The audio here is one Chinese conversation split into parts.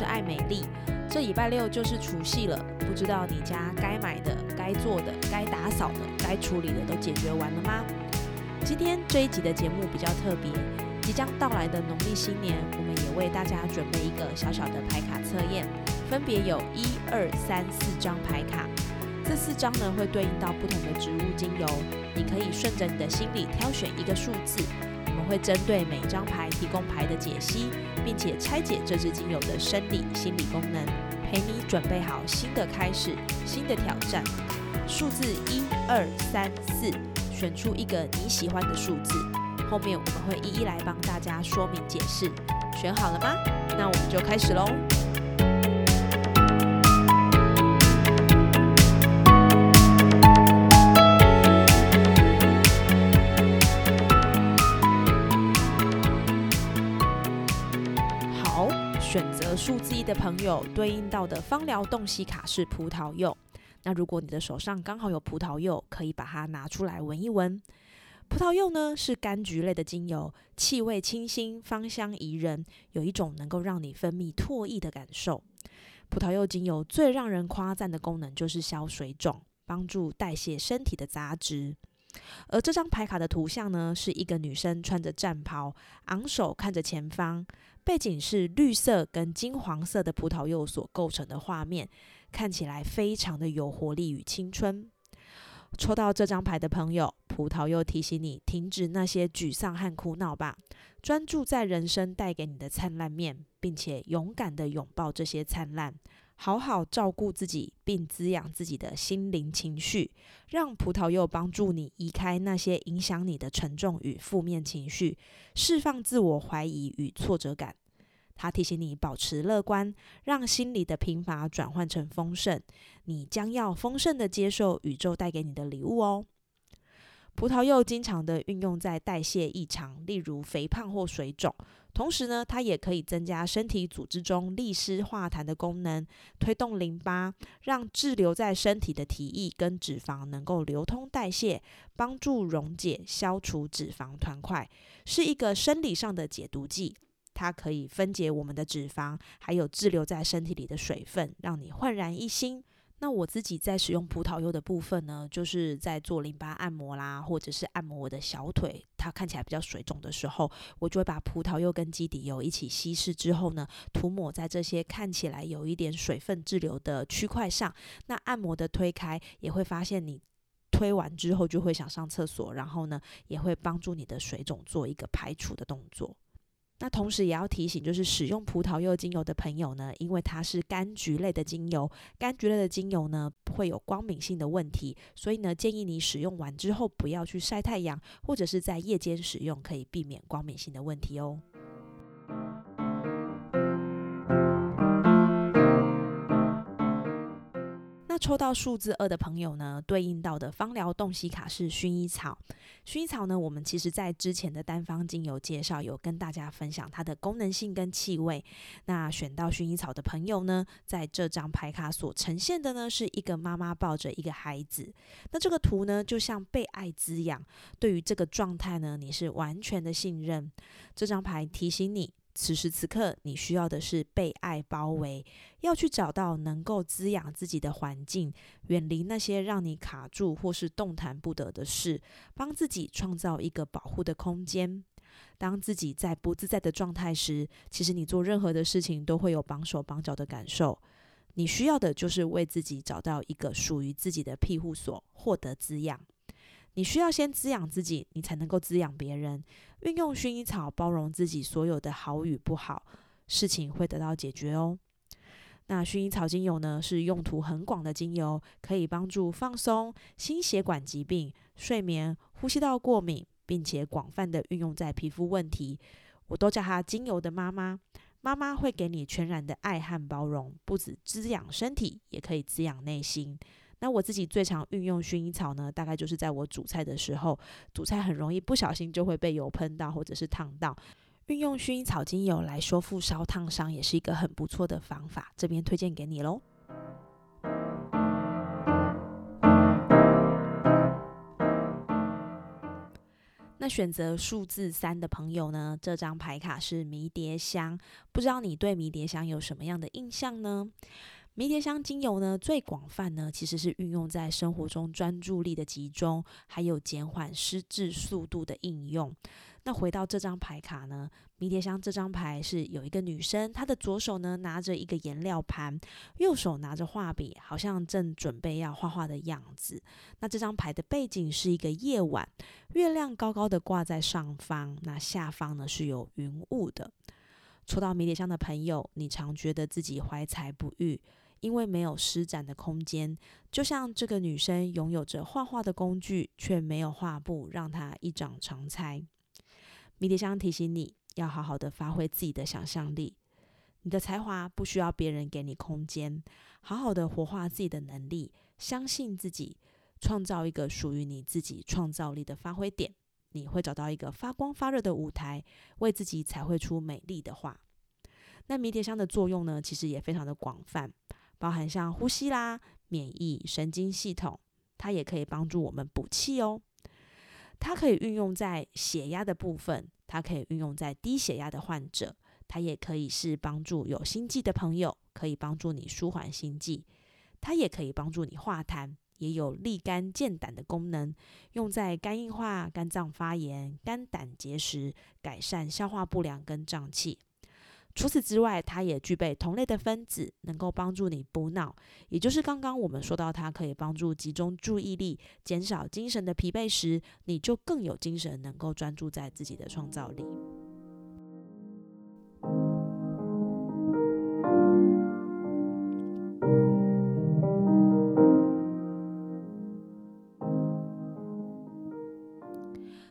是爱美丽。这礼拜六就是除夕了，不知道你家该买的、该做的、该打扫的、该处理的都解决完了吗？今天这一集的节目比较特别，即将到来的农历新年，我们也为大家准备一个小小的牌卡测验，分别有一二三四张牌卡，这四张呢会对应到不同的植物精油，你可以顺着你的心里挑选一个数字。会针对每一张牌提供牌的解析，并且拆解这只精油的生理、心理功能，陪你准备好新的开始、新的挑战。数字一、二、三、四，选出一个你喜欢的数字。后面我们会一一来帮大家说明解释。选好了吗？那我们就开始喽。选择数字一的朋友，对应到的芳疗洞悉卡是葡萄柚。那如果你的手上刚好有葡萄柚，可以把它拿出来闻一闻。葡萄柚呢是柑橘类的精油，气味清新，芳香宜人，有一种能够让你分泌唾液的感受。葡萄柚精油最让人夸赞的功能就是消水肿，帮助代谢身体的杂质。而这张牌卡的图像呢，是一个女生穿着战袍，昂首看着前方。背景是绿色跟金黄色的葡萄柚所构成的画面，看起来非常的有活力与青春。抽到这张牌的朋友，葡萄柚提醒你停止那些沮丧和苦恼吧，专注在人生带给你的灿烂面，并且勇敢的拥抱这些灿烂。好好照顾自己，并滋养自己的心灵情绪，让葡萄柚帮助你移开那些影响你的沉重与负面情绪，释放自我怀疑与挫折感。它提醒你保持乐观，让心里的贫乏转换成丰盛。你将要丰盛的接受宇宙带给你的礼物哦。葡萄柚经常的运用在代谢异常，例如肥胖或水肿。同时呢，它也可以增加身体组织中利湿化痰的功能，推动淋巴，让滞留在身体的体液跟脂肪能够流通代谢，帮助溶解、消除脂肪团块，是一个生理上的解毒剂。它可以分解我们的脂肪，还有滞留在身体里的水分，让你焕然一新。那我自己在使用葡萄柚的部分呢，就是在做淋巴按摩啦，或者是按摩我的小腿，它看起来比较水肿的时候，我就会把葡萄柚跟基底油一起稀释之后呢，涂抹在这些看起来有一点水分滞留的区块上。那按摩的推开，也会发现你推完之后就会想上厕所，然后呢，也会帮助你的水肿做一个排除的动作。那同时也要提醒，就是使用葡萄柚精油的朋友呢，因为它是柑橘类的精油，柑橘类的精油呢会有光敏性的问题，所以呢建议你使用完之后不要去晒太阳，或者是在夜间使用，可以避免光敏性的问题哦。抽到数字二的朋友呢，对应到的芳疗洞悉卡是薰衣草。薰衣草呢，我们其实在之前的单方精油介绍有跟大家分享它的功能性跟气味。那选到薰衣草的朋友呢，在这张牌卡所呈现的呢，是一个妈妈抱着一个孩子。那这个图呢，就像被爱滋养。对于这个状态呢，你是完全的信任。这张牌提醒你。此时此刻，你需要的是被爱包围，要去找到能够滋养自己的环境，远离那些让你卡住或是动弹不得的事，帮自己创造一个保护的空间。当自己在不自在的状态时，其实你做任何的事情都会有绑手绑脚的感受。你需要的就是为自己找到一个属于自己的庇护所，获得滋养。你需要先滋养自己，你才能够滋养别人。运用薰衣草包容自己所有的好与不好，事情会得到解决哦。那薰衣草精油呢，是用途很广的精油，可以帮助放松、心血管疾病、睡眠、呼吸道过敏，并且广泛的运用在皮肤问题。我都叫它精油的妈妈。妈妈会给你全然的爱和包容，不止滋养身体，也可以滋养内心。那我自己最常运用薰衣草呢，大概就是在我煮菜的时候，煮菜很容易不小心就会被油喷到或者是烫到，运用薰衣草精油来修复烧烫伤，也是一个很不错的方法。这边推荐给你喽。那选择数字三的朋友呢？这张牌卡是迷迭香，不知道你对迷迭香有什么样的印象呢？迷迭香精油呢，最广泛呢，其实是运用在生活中专注力的集中，还有减缓失智速度的应用。那回到这张牌卡呢，迷迭香这张牌是有一个女生，她的左手呢拿着一个颜料盘，右手拿着画笔，好像正准备要画画的样子。那这张牌的背景是一个夜晚，月亮高高的挂在上方，那下方呢是有云雾的。抽到迷迭香的朋友，你常觉得自己怀才不遇，因为没有施展的空间，就像这个女生拥有着画画的工具，却没有画布让她一展长才。迷迭香提醒你要好好的发挥自己的想象力，你的才华不需要别人给你空间，好好的活化自己的能力，相信自己，创造一个属于你自己创造力的发挥点，你会找到一个发光发热的舞台，为自己彩绘出美丽的画。那迷迭香的作用呢，其实也非常的广泛，包含像呼吸啦、免疫、神经系统，它也可以帮助我们补气哦。它可以运用在血压的部分，它可以运用在低血压的患者，它也可以是帮助有心悸的朋友，可以帮助你舒缓心悸，它也可以帮助你化痰，也有利肝健胆的功能，用在肝硬化、肝脏发炎、肝胆结石，改善消化不良跟胀气。除此之外，它也具备同类的分子，能够帮助你补脑，也就是刚刚我们说到它可以帮助集中注意力、减少精神的疲惫时，你就更有精神，能够专注在自己的创造力。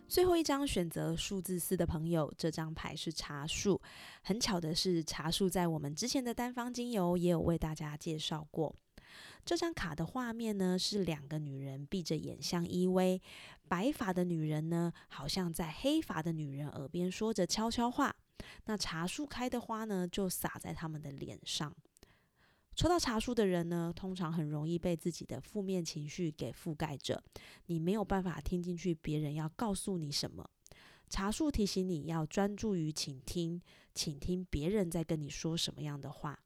最后一张选择数字四的朋友，这张牌是茶树。很巧的是，茶树在我们之前的单方精油也有为大家介绍过。这张卡的画面呢，是两个女人闭着眼相依偎，白发的女人呢，好像在黑发的女人耳边说着悄悄话。那茶树开的花呢，就洒在他们的脸上。抽到茶树的人呢，通常很容易被自己的负面情绪给覆盖着，你没有办法听进去别人要告诉你什么。茶树提醒你要专注于倾听，倾听别人在跟你说什么样的话。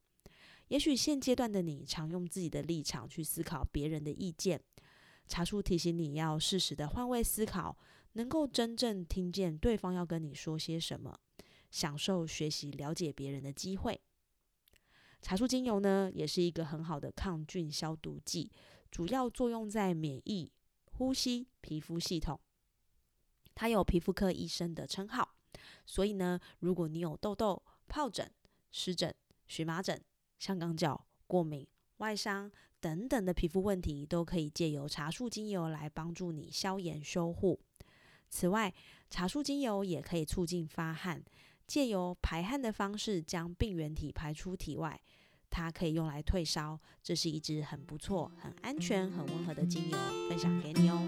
也许现阶段的你常用自己的立场去思考别人的意见，茶树提醒你要适时的换位思考，能够真正听见对方要跟你说些什么，享受学习了解别人的机会。茶树精油呢，也是一个很好的抗菌消毒剂，主要作用在免疫、呼吸、皮肤系统。它有皮肤科医生的称号，所以呢，如果你有痘痘、疱疹、湿疹、荨麻疹、香港脚、过敏、外伤等等的皮肤问题，都可以借由茶树精油来帮助你消炎修护。此外，茶树精油也可以促进发汗，借由排汗的方式将病原体排出体外。它可以用来退烧，这是一支很不错、很安全、很温和的精油，分享给你哦。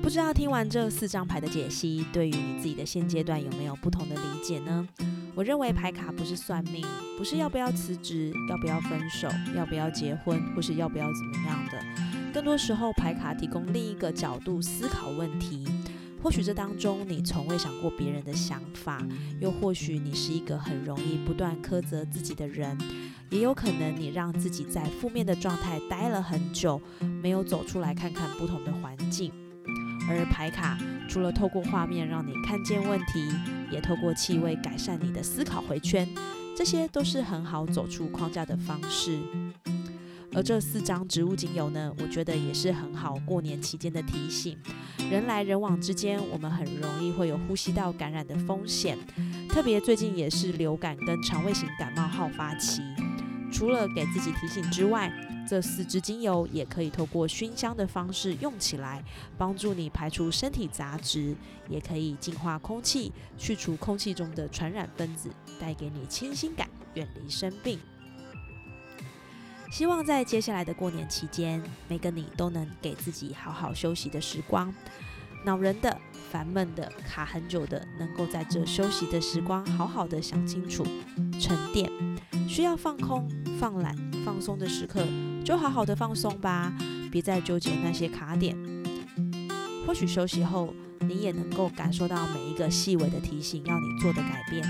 不知道听完这四张牌的解析，对于你自己的现阶段有没有不同的理解呢？我认为牌卡不是算命，不是要不要辞职，要不要分手，要不要结婚，或是要不要怎么样的。更多时候，牌卡提供另一个角度思考问题。或许这当中你从未想过别人的想法，又或许你是一个很容易不断苛责自己的人，也有可能你让自己在负面的状态待了很久，没有走出来看看不同的环境。而牌卡除了透过画面让你看见问题，也透过气味改善你的思考回圈，这些都是很好走出框架的方式。而这四张植物精油呢，我觉得也是很好过年期间的提醒。人来人往之间，我们很容易会有呼吸道感染的风险，特别最近也是流感跟肠胃型感冒好发期。除了给自己提醒之外，这四支精油也可以透过熏香的方式用起来，帮助你排除身体杂质，也可以净化空气，去除空气中的传染分子，带给你清新感，远离生病。希望在接下来的过年期间，每个你都能给自己好好休息的时光。恼人的、烦闷的、卡很久的，能够在这休息的时光，好好的想清楚、沉淀。需要放空、放懒、放松的时刻，就好好的放松吧，别再纠结那些卡点。或许休息后，你也能够感受到每一个细微的提醒，要你做的改变。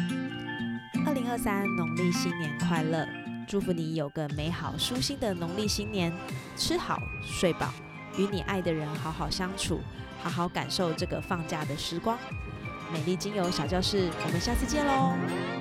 二零二三农历新年快乐！祝福你有个美好舒心的农历新年，吃好睡饱，与你爱的人好好相处，好好感受这个放假的时光。美丽精油小教室，我们下次见喽！